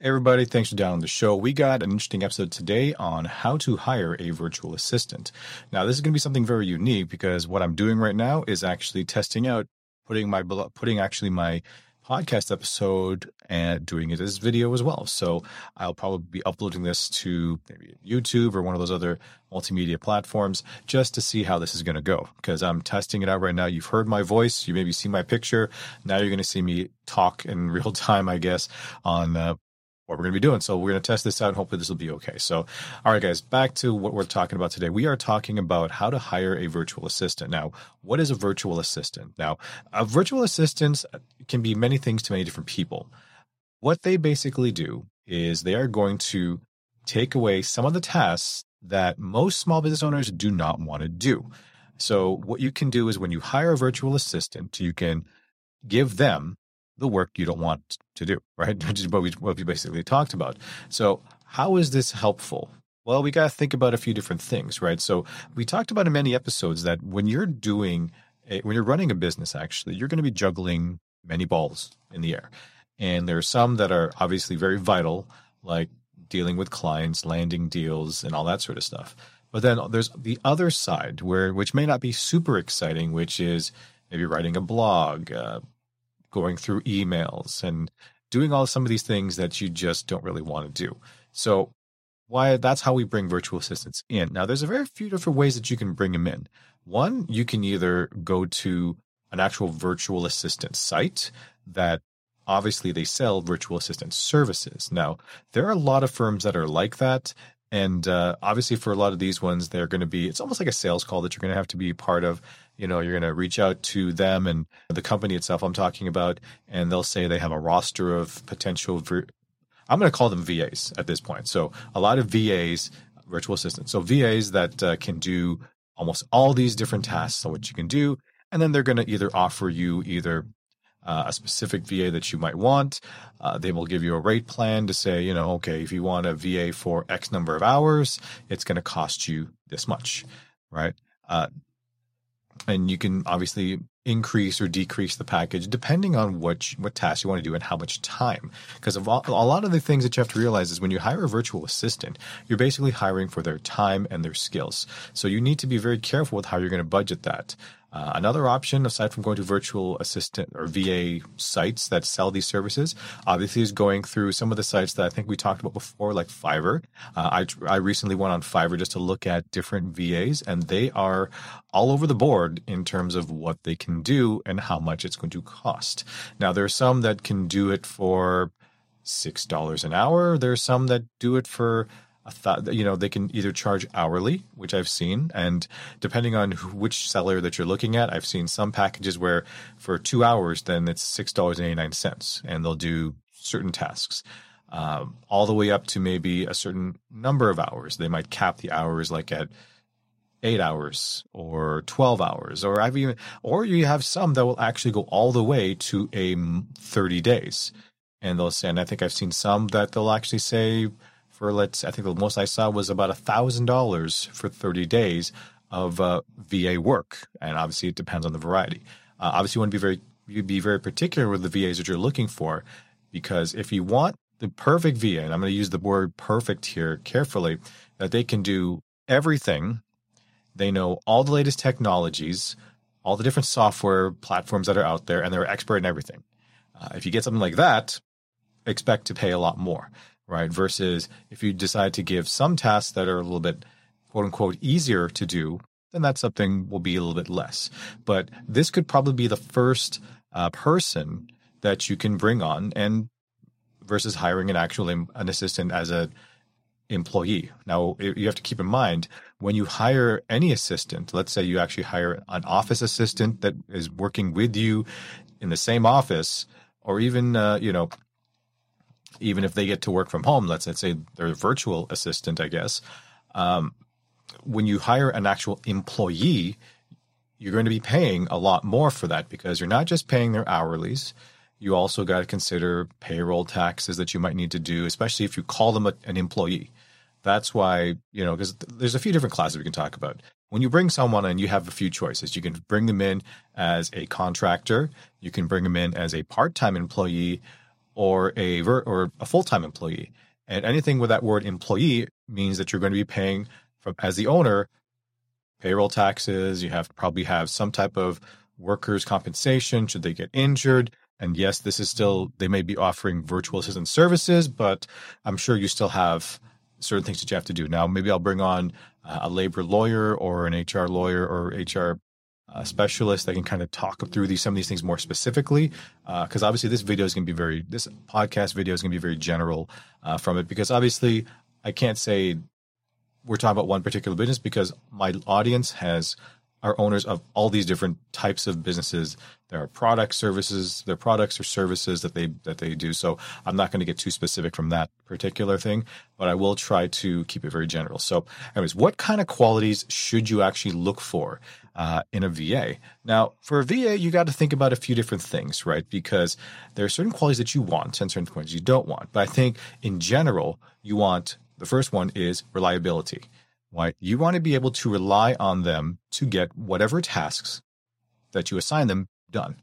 Everybody, thanks for downloading the show. We got an interesting episode today on how to hire a virtual assistant. Now, this is going to be something very unique because what I'm doing right now is actually testing out putting my putting actually my podcast episode and doing it as video as well. So I'll probably be uploading this to maybe YouTube or one of those other multimedia platforms just to see how this is going to go because I'm testing it out right now. You've heard my voice, you maybe see my picture. Now you're going to see me talk in real time, I guess, on uh, what we're going to be doing. So we're going to test this out and hopefully this will be okay. So, all right, guys, back to what we're talking about today. We are talking about how to hire a virtual assistant. Now, what is a virtual assistant? Now, a virtual assistant can be many things to many different people. What they basically do is they are going to take away some of the tasks that most small business owners do not want to do. So, what you can do is when you hire a virtual assistant, you can give them the work you don't want to do, right? Which is what we, what we basically talked about. So, how is this helpful? Well, we got to think about a few different things, right? So, we talked about in many episodes that when you're doing, a, when you're running a business, actually, you're going to be juggling many balls in the air. And there are some that are obviously very vital, like dealing with clients, landing deals, and all that sort of stuff. But then there's the other side where, which may not be super exciting, which is maybe writing a blog, uh, going through emails and doing all some of these things that you just don't really want to do. So why that's how we bring virtual assistants in. Now there's a very few different ways that you can bring them in. One, you can either go to an actual virtual assistant site that obviously they sell virtual assistant services. Now, there are a lot of firms that are like that. And uh, obviously, for a lot of these ones, they're going to be, it's almost like a sales call that you're going to have to be part of. You know you're going to reach out to them and the company itself i'm talking about and they'll say they have a roster of potential i'm going to call them vas at this point. So a lot of vas virtual assistants. So vas that uh, can do almost all these different tasks on what you can do and then they're going to either offer you either uh, a specific VA that you might want. Uh, they will give you a rate plan to say, you know, okay, if you want a VA for X number of hours, it's going to cost you this much, right? Uh, and you can obviously increase or decrease the package depending on what you, what tasks you want to do and how much time. Because a lot of the things that you have to realize is when you hire a virtual assistant, you're basically hiring for their time and their skills. So you need to be very careful with how you're going to budget that. Uh, another option, aside from going to virtual assistant or VA sites that sell these services, obviously is going through some of the sites that I think we talked about before, like Fiverr. Uh, I, I recently went on Fiverr just to look at different VAs, and they are all over the board in terms of what they can do and how much it's going to cost. Now, there are some that can do it for $6 an hour. There are some that do it for thought you know they can either charge hourly which i've seen and depending on which seller that you're looking at i've seen some packages where for two hours then it's $6.89 and they'll do certain tasks. Um, all the way up to maybe a certain number of hours. They might cap the hours like at eight hours or 12 hours or i've even or you have some that will actually go all the way to a 30 days. And they'll say and i think i've seen some that they'll actually say for let's I think the most I saw was about a thousand dollars for 30 days of uh, VA work, and obviously it depends on the variety. Uh, obviously, you want to be very you be very particular with the VAs that you're looking for, because if you want the perfect VA, and I'm going to use the word perfect here carefully, that they can do everything, they know all the latest technologies, all the different software platforms that are out there, and they're expert in everything. Uh, if you get something like that, expect to pay a lot more right? Versus if you decide to give some tasks that are a little bit quote unquote easier to do, then that something will be a little bit less. But this could probably be the first uh, person that you can bring on and versus hiring an actual an assistant as a employee. Now you have to keep in mind when you hire any assistant, let's say you actually hire an office assistant that is working with you in the same office or even uh, you know even if they get to work from home, let's, say they're a virtual assistant, I guess. Um, when you hire an actual employee, you're going to be paying a lot more for that because you're not just paying their hourlies. You also got to consider payroll taxes that you might need to do, especially if you call them a, an employee. That's why, you know, because there's a few different classes we can talk about. When you bring someone in, you have a few choices. You can bring them in as a contractor, you can bring them in as a part time employee, or a ver- or a full time employee. And anything with that word employee means that you're going to be paying from as the owner payroll taxes. You have to probably have some type of workers' compensation should they get injured. And yes, this is still they may be offering virtual assistant services, but I'm sure you still have certain things that you have to do. Now, maybe I'll bring on uh, a labor lawyer or an HR lawyer or HR uh, specialist that can kind of talk through these some of these things more specifically. Because uh, obviously, this video is going to be very this podcast video is going to be very general uh, from it. Because obviously, I can't say we're talking about one particular business because my audience has are owners of all these different types of businesses. There are products, services, their products or services that they that they do. So I'm not going to get too specific from that particular thing, but I will try to keep it very general. So, anyways, what kind of qualities should you actually look for uh, in a VA? Now, for a VA, you got to think about a few different things, right? Because there are certain qualities that you want and certain qualities you don't want. But I think in general, you want the first one is reliability right? You want to be able to rely on them to get whatever tasks that you assign them done.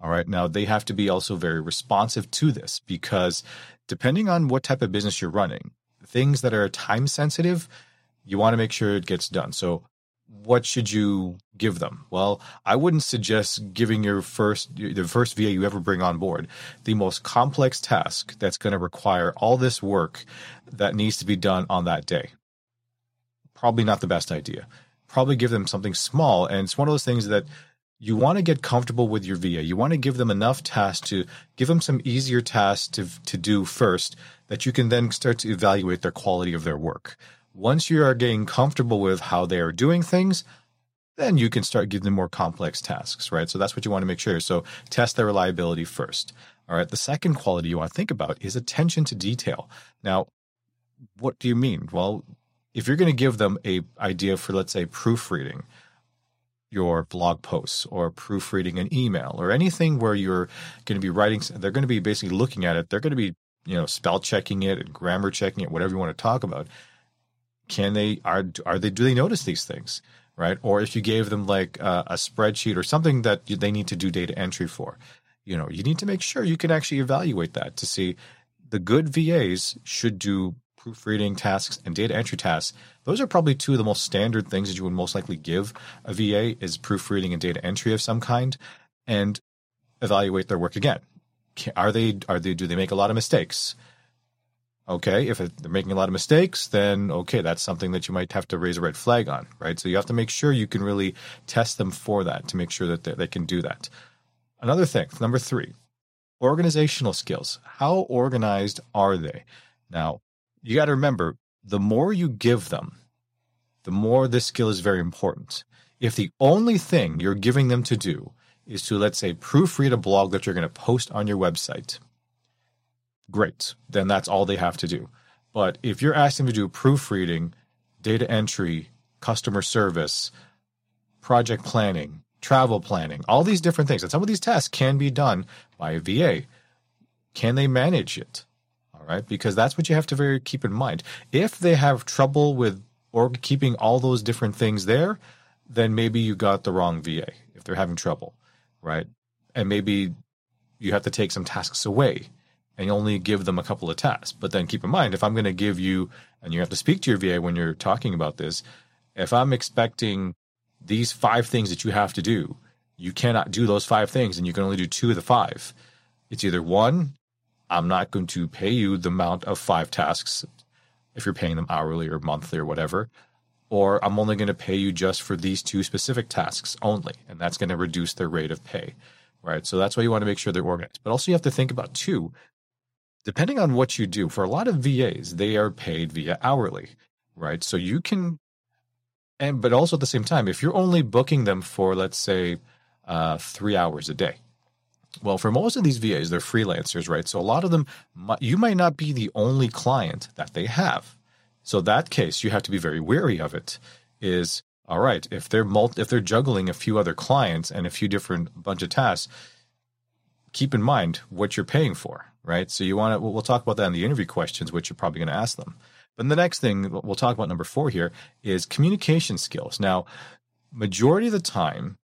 All right. Now they have to be also very responsive to this because depending on what type of business you're running, things that are time sensitive, you want to make sure it gets done. So what should you give them? Well, I wouldn't suggest giving your first the first VA you ever bring on board the most complex task that's going to require all this work that needs to be done on that day probably not the best idea. Probably give them something small. And it's one of those things that you want to get comfortable with your VA. You want to give them enough tasks to give them some easier tasks to, to do first that you can then start to evaluate their quality of their work. Once you are getting comfortable with how they are doing things, then you can start giving them more complex tasks, right? So that's what you want to make sure. So test their reliability first. All right. The second quality you want to think about is attention to detail. Now, what do you mean? Well, if you're going to give them a idea for let's say proofreading your blog posts or proofreading an email or anything where you're going to be writing they're going to be basically looking at it they're going to be you know spell checking it and grammar checking it whatever you want to talk about can they are are they do they notice these things right or if you gave them like a, a spreadsheet or something that they need to do data entry for you know you need to make sure you can actually evaluate that to see the good VAs should do proofreading tasks and data entry tasks, those are probably two of the most standard things that you would most likely give a VA is proofreading and data entry of some kind and evaluate their work again. Are they are they do they make a lot of mistakes? Okay, if they're making a lot of mistakes, then okay, that's something that you might have to raise a red flag on, right? So you have to make sure you can really test them for that to make sure that they, they can do that. Another thing, number three, organizational skills. How organized are they? Now, you got to remember the more you give them, the more this skill is very important. If the only thing you're giving them to do is to, let's say, proofread a blog that you're going to post on your website, great. Then that's all they have to do. But if you're asking them to do proofreading, data entry, customer service, project planning, travel planning, all these different things, and some of these tasks can be done by a VA. Can they manage it? All right, because that's what you have to very keep in mind. If they have trouble with or keeping all those different things there, then maybe you got the wrong VA. If they're having trouble, right, and maybe you have to take some tasks away and only give them a couple of tasks. But then keep in mind, if I'm going to give you, and you have to speak to your VA when you're talking about this, if I'm expecting these five things that you have to do, you cannot do those five things and you can only do two of the five. It's either one, I'm not going to pay you the amount of five tasks if you're paying them hourly or monthly or whatever. Or I'm only going to pay you just for these two specific tasks only. And that's going to reduce their rate of pay. Right. So that's why you want to make sure they're organized. But also, you have to think about too, depending on what you do, for a lot of VAs, they are paid via hourly. Right. So you can, and but also at the same time, if you're only booking them for, let's say, uh, three hours a day, well, for most of these VAs, they're freelancers, right? So a lot of them, you might not be the only client that they have. So that case, you have to be very wary of it. Is all right if they're multi, if they're juggling a few other clients and a few different bunch of tasks. Keep in mind what you're paying for, right? So you want to. We'll talk about that in the interview questions, which you're probably going to ask them. But the next thing we'll talk about number four here is communication skills. Now, majority of the time,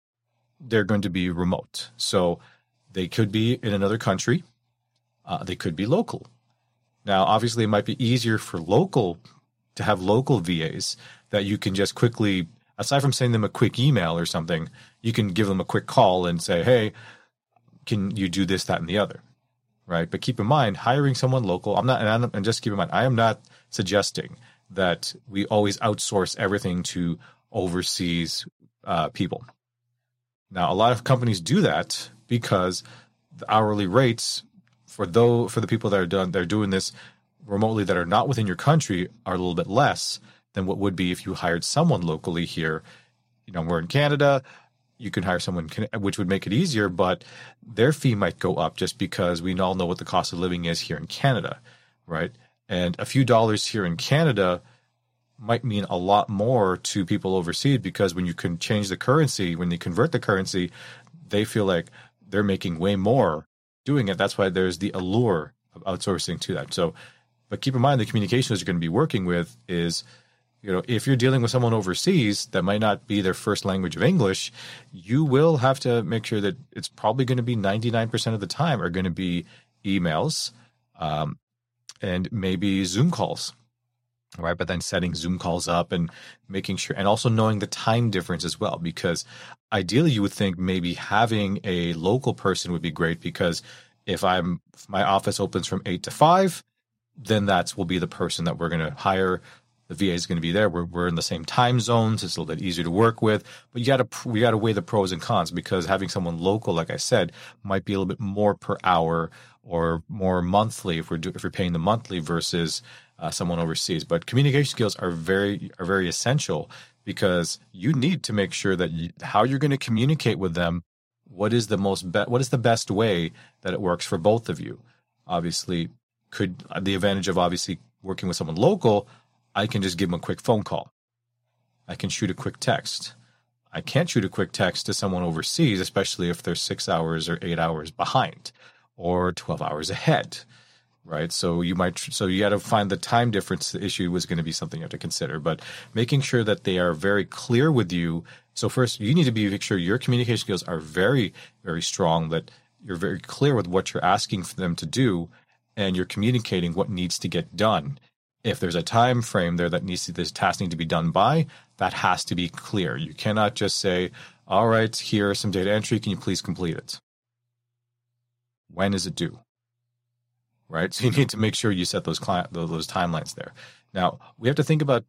they're going to be remote. So they could be in another country. Uh, they could be local. Now, obviously, it might be easier for local to have local VAs that you can just quickly, aside from sending them a quick email or something, you can give them a quick call and say, hey, can you do this, that, and the other? Right. But keep in mind, hiring someone local, I'm not, and, I'm, and just keep in mind, I am not suggesting that we always outsource everything to overseas uh, people. Now, a lot of companies do that because the hourly rates for though for the people that are done they're doing this remotely that are not within your country are a little bit less than what would be if you hired someone locally here. You know, we're in Canada. You can hire someone, which would make it easier, but their fee might go up just because we all know what the cost of living is here in Canada, right? And a few dollars here in Canada might mean a lot more to people overseas because when you can change the currency, when they convert the currency, they feel like they're making way more doing it. That's why there's the allure of outsourcing to that. So, but keep in mind the communications you're going to be working with is, you know, if you're dealing with someone overseas that might not be their first language of English, you will have to make sure that it's probably going to be 99% of the time are going to be emails um, and maybe Zoom calls right? But then setting Zoom calls up and making sure, and also knowing the time difference as well, because ideally you would think maybe having a local person would be great because if I'm if my office opens from eight to five, then that will be the person that we're going to hire. The VA is going to be there. We're, we're in the same time zones. It's a little bit easier to work with, but you got to we got to weigh the pros and cons because having someone local, like I said, might be a little bit more per hour or more monthly if we're do, if we're paying the monthly versus uh, someone overseas. But communication skills are very are very essential because you need to make sure that you, how you're going to communicate with them. What is the most be- what is the best way that it works for both of you? Obviously, could the advantage of obviously working with someone local, I can just give them a quick phone call. I can shoot a quick text. I can't shoot a quick text to someone overseas, especially if they're six hours or eight hours behind or 12 hours ahead right? So you might so you got to find the time difference issue was going to be something you have to consider, but making sure that they are very clear with you. So first, you need to be make sure your communication skills are very very strong. That you're very clear with what you're asking for them to do, and you're communicating what needs to get done. If there's a time frame there that needs to this task need to be done by, that has to be clear. You cannot just say, "All right, here is some data entry. Can you please complete it?" When is it due? right? So you need to make sure you set those client, those timelines there. Now we have to think about.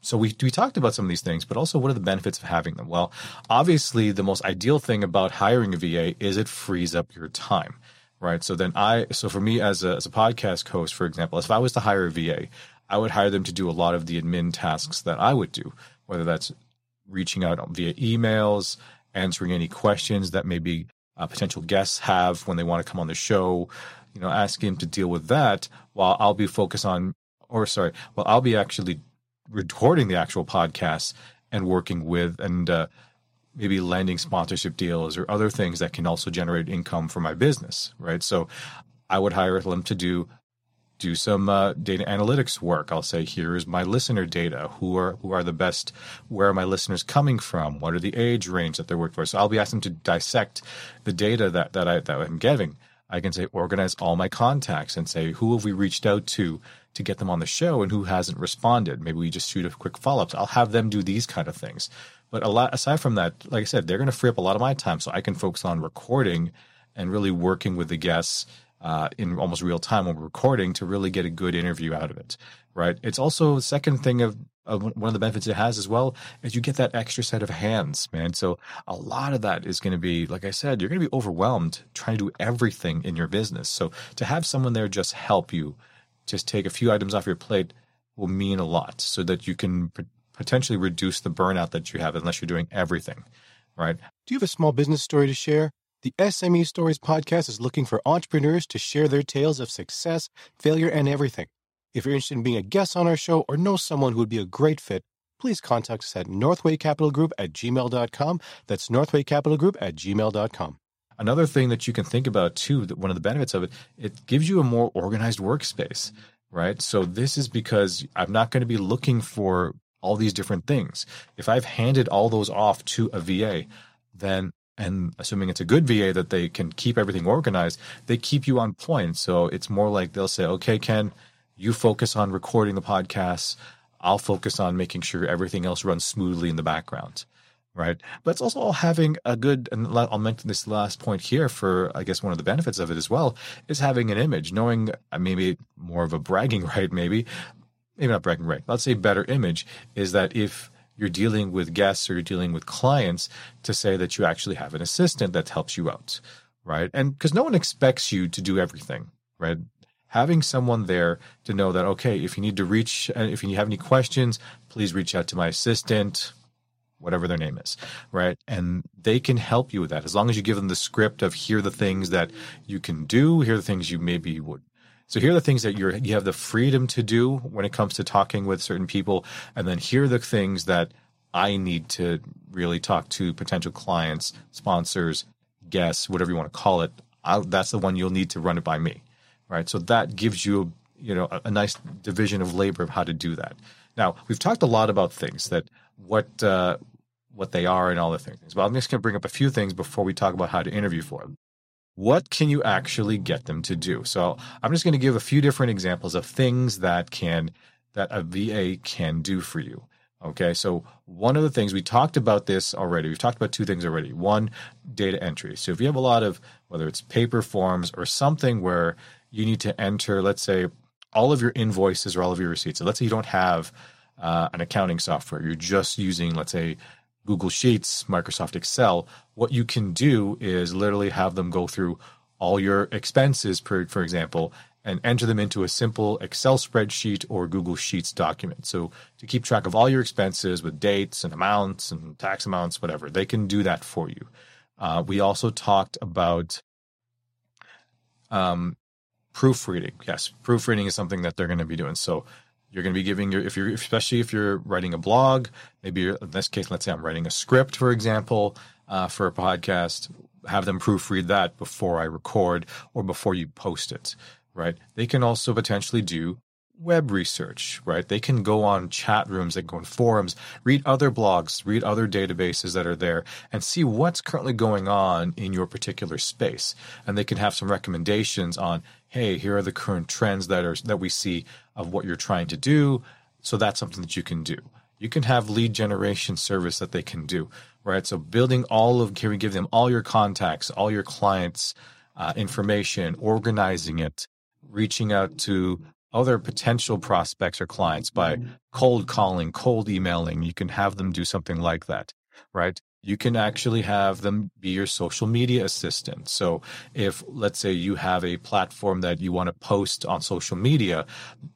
So we we talked about some of these things, but also what are the benefits of having them? Well, obviously the most ideal thing about hiring a VA is it frees up your time, right? So then I so for me as a as a podcast host, for example, if I was to hire a VA, I would hire them to do a lot of the admin tasks that I would do, whether that's reaching out via emails, answering any questions that maybe uh, potential guests have when they want to come on the show, you know, asking to deal with that while I'll be focused on, or sorry, well, I'll be actually recording the actual podcast and working with and uh, maybe landing sponsorship deals or other things that can also generate income for my business, right? So I would hire them to do do some uh, data analytics work. I'll say, here is my listener data. Who are who are the best? Where are my listeners coming from? What are the age range that they're working for? So I'll be asking them to dissect the data that that I that I'm getting I can say organize all my contacts and say who have we reached out to to get them on the show and who hasn't responded. Maybe we just shoot a quick follow up. I'll have them do these kind of things. But a lot aside from that, like I said, they're going to free up a lot of my time, so I can focus on recording and really working with the guests uh, in almost real time when we're recording to really get a good interview out of it. Right. It's also the second thing of one of the benefits it has as well is you get that extra set of hands, man. So a lot of that is going to be, like I said, you're going to be overwhelmed trying to do everything in your business. So to have someone there just help you, just take a few items off your plate will mean a lot so that you can potentially reduce the burnout that you have unless you're doing everything, right? Do you have a small business story to share? The SME Stories podcast is looking for entrepreneurs to share their tales of success, failure, and everything. If you're interested in being a guest on our show or know someone who would be a great fit, please contact us at northwaycapitalgroup at gmail.com. That's northwaycapitalgroup at gmail.com. Another thing that you can think about too, that one of the benefits of it, it gives you a more organized workspace, right? So this is because I'm not going to be looking for all these different things. If I've handed all those off to a VA, then and assuming it's a good VA that they can keep everything organized, they keep you on point. So it's more like they'll say, okay, Ken, you focus on recording the podcasts. I'll focus on making sure everything else runs smoothly in the background. Right. But it's also having a good, and I'll mention this last point here for, I guess, one of the benefits of it as well is having an image, knowing uh, maybe more of a bragging right, maybe, maybe not bragging right. Let's say better image is that if you're dealing with guests or you're dealing with clients to say that you actually have an assistant that helps you out, right? And because no one expects you to do everything, right? Having someone there to know that, okay, if you need to reach, if you have any questions, please reach out to my assistant, whatever their name is, right? And they can help you with that as long as you give them the script of here are the things that you can do, here are the things you maybe would so here are the things that you're you have the freedom to do when it comes to talking with certain people, and then here are the things that I need to really talk to potential clients, sponsors, guests, whatever you want to call it. I'll, that's the one you'll need to run it by me, right? So that gives you you know a, a nice division of labor of how to do that. Now we've talked a lot about things that what uh, what they are and all the things, but I'm just going to bring up a few things before we talk about how to interview for them what can you actually get them to do? So I'm just going to give a few different examples of things that can that a VA can do for you. Okay, so one of the things we talked about this already. We've talked about two things already. One, data entry. So if you have a lot of whether it's paper forms or something where you need to enter, let's say, all of your invoices or all of your receipts. So let's say you don't have uh, an accounting software. You're just using, let's say, Google Sheets, Microsoft Excel, what you can do is literally have them go through all your expenses, per, for example, and enter them into a simple Excel spreadsheet or Google Sheets document. So to keep track of all your expenses with dates and amounts and tax amounts, whatever, they can do that for you. Uh, we also talked about um, proofreading. Yes, proofreading is something that they're going to be doing. So you're going to be giving your if you're especially if you're writing a blog maybe in this case let's say i'm writing a script for example uh, for a podcast have them proofread that before i record or before you post it right they can also potentially do web research, right? They can go on chat rooms, they can go on forums, read other blogs, read other databases that are there, and see what's currently going on in your particular space. And they can have some recommendations on, hey, here are the current trends that are that we see of what you're trying to do. So that's something that you can do. You can have lead generation service that they can do, right? So building all of, can we give them all your contacts, all your clients' uh, information, organizing it, reaching out to other potential prospects or clients by cold calling, cold emailing. You can have them do something like that, right? You can actually have them be your social media assistant. So, if let's say you have a platform that you want to post on social media,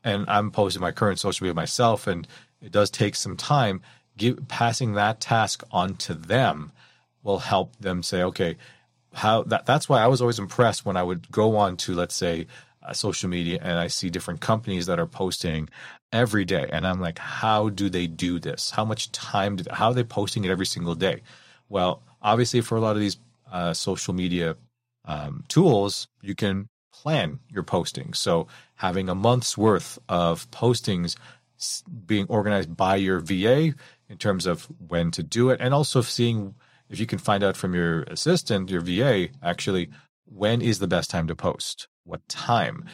and I'm posting my current social media myself, and it does take some time, give, passing that task on to them will help them say, okay, how that, that's why I was always impressed when I would go on to, let's say, uh, social media and I see different companies that are posting every day. And I'm like, how do they do this? How much time, do, how are they posting it every single day? Well, obviously, for a lot of these uh, social media um, tools, you can plan your posting. So having a month's worth of postings being organized by your VA in terms of when to do it, and also seeing if you can find out from your assistant, your VA, actually, when is the best time to post? What time?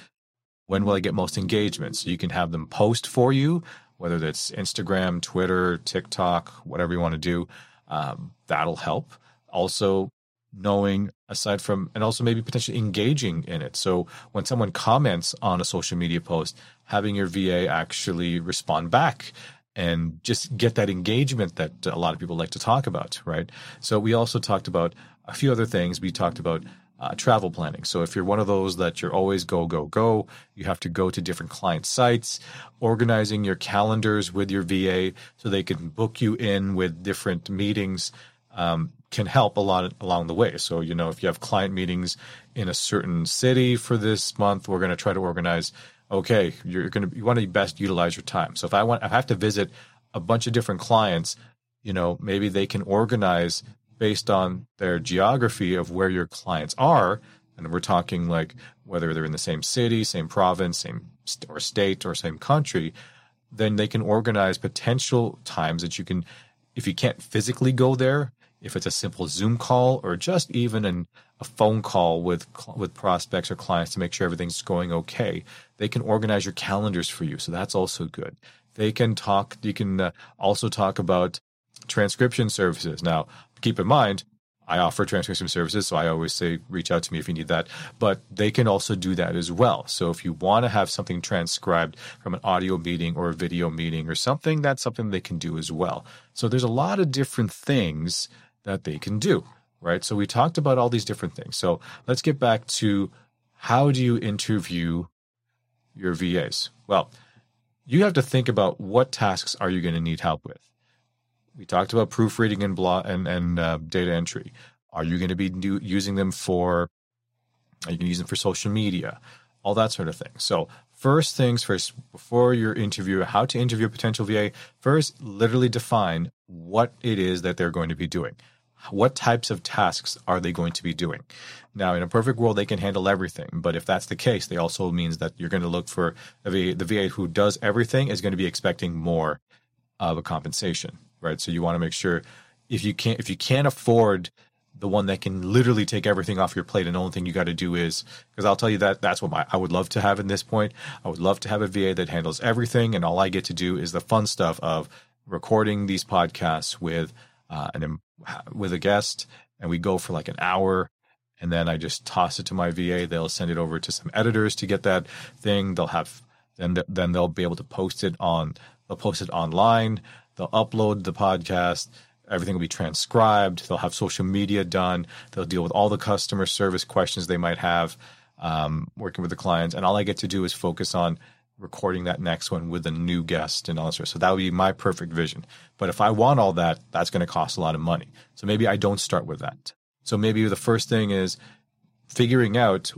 When will I get most engagement? So you can have them post for you, whether that's Instagram, Twitter, TikTok, whatever you want to do. Um, that'll help. Also, knowing aside from, and also maybe potentially engaging in it. So when someone comments on a social media post, having your VA actually respond back and just get that engagement that a lot of people like to talk about, right? So we also talked about a few other things. We talked about uh, travel planning. So if you're one of those that you're always go, go, go, you have to go to different client sites, organizing your calendars with your VA so they can book you in with different meetings um, can help a lot along the way. So, you know, if you have client meetings in a certain city for this month, we're going to try to organize, okay, you're going to, you want to best utilize your time. So if I want, I have to visit a bunch of different clients, you know, maybe they can organize based on their geography of where your clients are. And we're talking like whether they're in the same city, same province, same st- or state, or same country, then they can organize potential times that you can, if you can't physically go there, if it's a simple Zoom call or just even an, a phone call with with prospects or clients to make sure everything's going okay. They can organize your calendars for you, so that's also good. They can talk. You can uh, also talk about transcription services. Now, keep in mind, I offer transcription services, so I always say reach out to me if you need that. But they can also do that as well. So if you want to have something transcribed from an audio meeting or a video meeting or something, that's something they can do as well. So there's a lot of different things that they can do, right? So we talked about all these different things. So let's get back to how do you interview your VAs? Well, you have to think about what tasks are you going to need help with. We talked about proofreading and and and uh, data entry. Are you going to be do, using them for? Are you going to use them for social media? All that sort of thing. So first things first, before your interview, how to interview a potential VA. First, literally define what it is that they're going to be doing. What types of tasks are they going to be doing? Now, in a perfect world, they can handle everything. But if that's the case, they also means that you're going to look for VA, the VA who does everything is going to be expecting more of a compensation right? So you want to make sure if you can't if you can't afford the one that can literally take everything off your plate and the only thing you got to do is because I'll tell you that that's what my, I would love to have in this point. I would love to have a VA that handles everything and all I get to do is the fun stuff of recording these podcasts with uh, an with a guest and we go for like an hour and then I just toss it to my VA. They'll send it over to some editors to get that thing. They'll have then then they'll be able to post it on they'll post it online. They'll upload the podcast. Everything will be transcribed. They'll have social media done. They'll deal with all the customer service questions they might have um, working with the clients. And all I get to do is focus on recording that next one with a new guest and all that. So that would be my perfect vision. But if I want all that, that's going to cost a lot of money. So maybe I don't start with that. So maybe the first thing is figuring out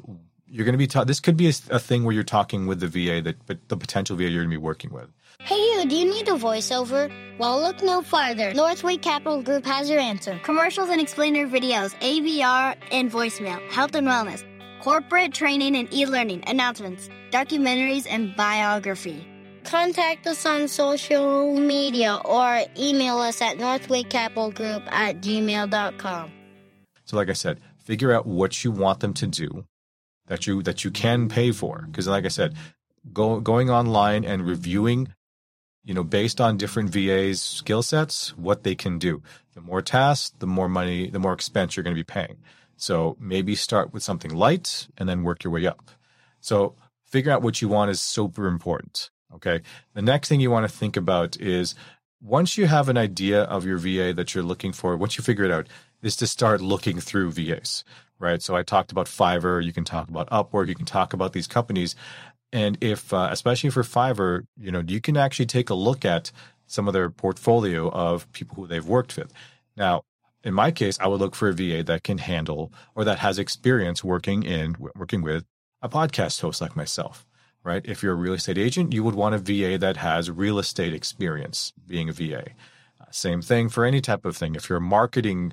you're going to be ta- this could be a, a, thing where you're talking with the VA that but the potential VA you're going to be working with. Hey you, do you need a voiceover? Well, look no farther. Northway Capital Group has your answer. Commercials and explainer videos, IVR and voicemail, health and wellness, corporate training and e-learning, announcements, documentaries and biography. Contact us on social media or email us at northwaycapitalgroup at gmail.com. So like I said, figure out what you want them to do that you that you can pay for. Because like I said, go, going online and reviewing, you know, based on different VAs' skill sets, what they can do. The more tasks, the more money, the more expense you're going to be paying. So maybe start with something light and then work your way up. So figure out what you want is super important. Okay. The next thing you want to think about is once you have an idea of your VA that you're looking for, once you figure it out, is to start looking through VAs right? So I talked about Fiverr. You can talk about Upwork. You can talk about these companies. And if, uh, especially for Fiverr, you know, you can actually take a look at some of their portfolio of people who they've worked with. Now, in my case, I would look for a VA that can handle or that has experience working in working with a podcast host like myself, right? If you're a real estate agent, you would want a VA that has real estate experience being a VA. Uh, same thing for any type of thing. If you're a marketing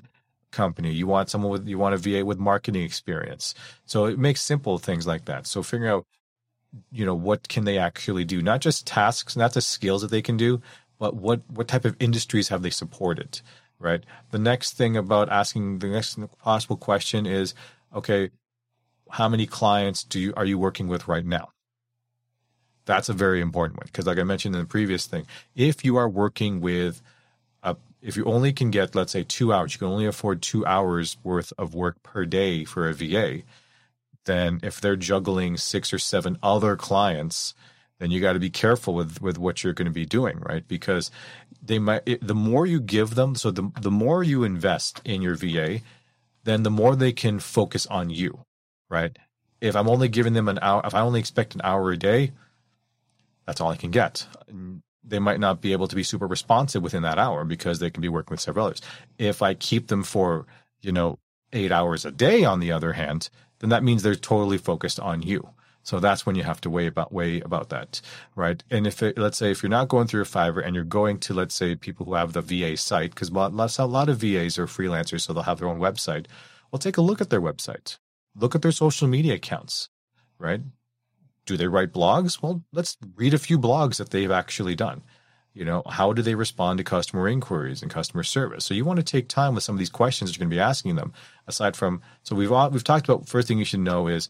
company. You want someone with you want a VA with marketing experience. So it makes simple things like that. So figuring out, you know, what can they actually do? Not just tasks, not just skills that they can do, but what what type of industries have they supported? Right. The next thing about asking the next possible question is, okay, how many clients do you are you working with right now? That's a very important one because, like I mentioned in the previous thing, if you are working with if you only can get, let's say, two hours, you can only afford two hours worth of work per day for a VA, then if they're juggling six or seven other clients, then you got to be careful with with what you're going to be doing, right? Because they might it, the more you give them, so the the more you invest in your VA, then the more they can focus on you, right? If I'm only giving them an hour, if I only expect an hour a day, that's all I can get they might not be able to be super responsive within that hour because they can be working with several others. If I keep them for, you know, eight hours a day, on the other hand, then that means they're totally focused on you. So that's when you have to weigh about weigh about that, right? And if it, let's say if you're not going through a Fiverr and you're going to let's say people who have the VA site, because a lot of VAs are freelancers, so they'll have their own website. Well, take a look at their website, look at their social media accounts, right? Do they write blogs? Well, let's read a few blogs that they've actually done. You know, how do they respond to customer inquiries and customer service? So you want to take time with some of these questions you're going to be asking them. Aside from, so we've all, we've talked about first thing you should know is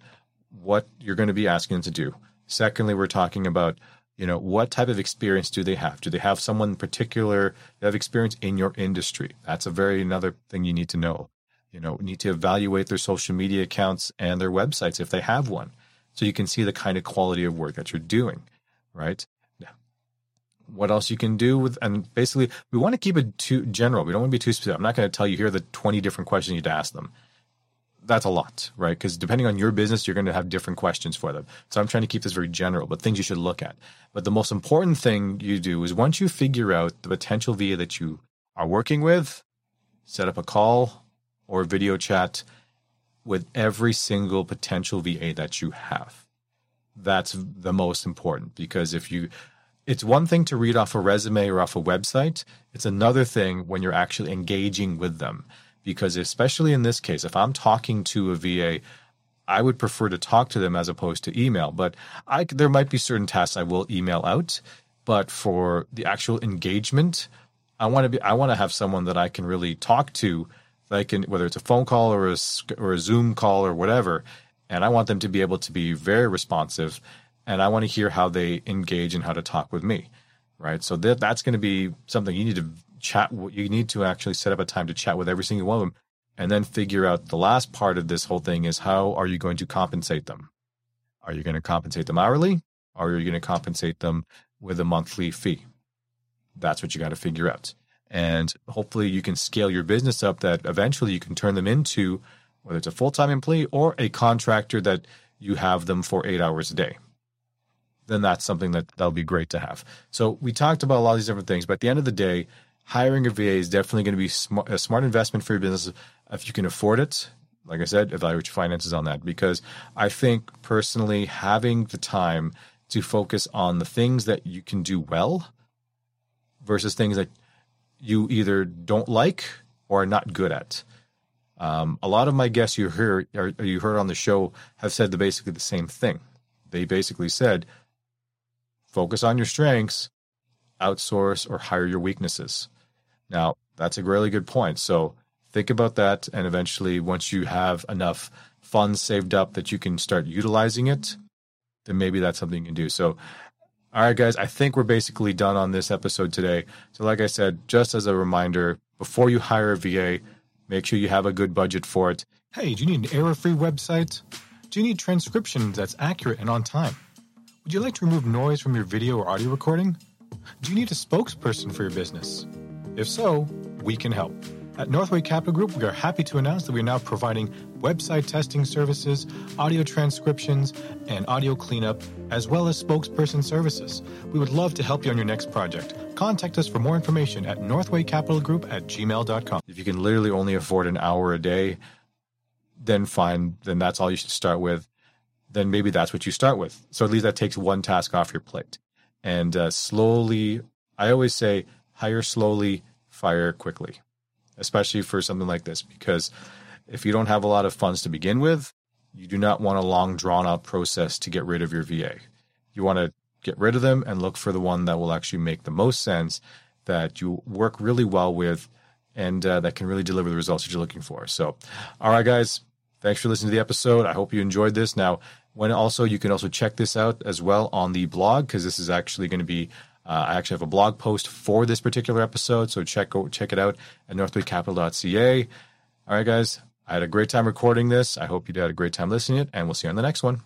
what you're going to be asking them to do. Secondly, we're talking about you know what type of experience do they have do they have someone particular that have experience in your industry that's a very another thing you need to know you know need to evaluate their social media accounts and their websites if they have one so you can see the kind of quality of work that you're doing right what else you can do with and basically we want to keep it too general we don't want to be too specific i'm not going to tell you here the 20 different questions you need to ask them that's a lot, right? Because depending on your business, you're going to have different questions for them. So I'm trying to keep this very general, but things you should look at. But the most important thing you do is once you figure out the potential VA that you are working with, set up a call or video chat with every single potential VA that you have. That's the most important because if you, it's one thing to read off a resume or off a website. It's another thing when you're actually engaging with them because especially in this case, if I'm talking to a VA, I would prefer to talk to them as opposed to email. But I, there might be certain tasks I will email out, but for the actual engagement, I want to be I want to have someone that I can really talk to, I can whether it's a phone call or a or a Zoom call or whatever, and I want them to be able to be very responsive, and I want to hear how they engage and how to talk with me, right? So that that's going to be something you need to chat. You need to actually set up a time to chat with every single one of them, and then figure out the last part of this whole thing is how are you going to compensate them? Are you going to compensate them hourly, or are you going to compensate them with a monthly fee? That's what you got to figure out. And hopefully, you can scale your business up that eventually you can turn them into whether it's a full time employee or a contractor that you have them for eight hours a day then that's something that that'll be great to have. So we talked about a lot of these different things, but at the end of the day, hiring a VA is definitely going to be smart, a smart investment for your business if you can afford it. Like I said, evaluate your finances on that because I think personally having the time to focus on the things that you can do well versus things that you either don't like or are not good at. Um, a lot of my guests you heard or you heard on the show have said the basically the same thing. They basically said, focus on your strengths, outsource or hire your weaknesses. Now, that's a really good point. So think about that. And eventually, once you have enough funds saved up that you can start utilizing it, then maybe that's something you can do. So, all right, guys, I think we're basically done on this episode today. So, like I said, just as a reminder, before you hire a VA, make sure you have a good budget for it. Hey, do you need an error free website? Do you need transcription that's accurate and on time? Would you like to remove noise from your video or audio recording? Do you need a spokesperson for your business? If so, we can help. At Northway Capital Group, we are happy to announce that we are now providing website testing services, audio transcriptions, and audio cleanup, as well as spokesperson services. We would love to help you on your next project. Contact us for more information at northwaycapitalgroup at gmail.com. If you can literally only afford an hour a day, then fine, then that's all you should start with. Then maybe that's what you start with. So at least that takes one task off your plate. And uh, slowly, I always say, hire slowly, fire quickly, especially for something like this. Because if you don't have a lot of funds to begin with, you do not want a long, drawn out process to get rid of your VA. You want to get rid of them and look for the one that will actually make the most sense, that you work really well with, and uh, that can really deliver the results that you're looking for. So, all right, guys, thanks for listening to the episode. I hope you enjoyed this. Now, when also you can also check this out as well on the blog because this is actually going to be uh, I actually have a blog post for this particular episode, so check go, check it out at northwaycapital.ca. All right, guys, I had a great time recording this. I hope you had a great time listening to it, and we'll see you on the next one.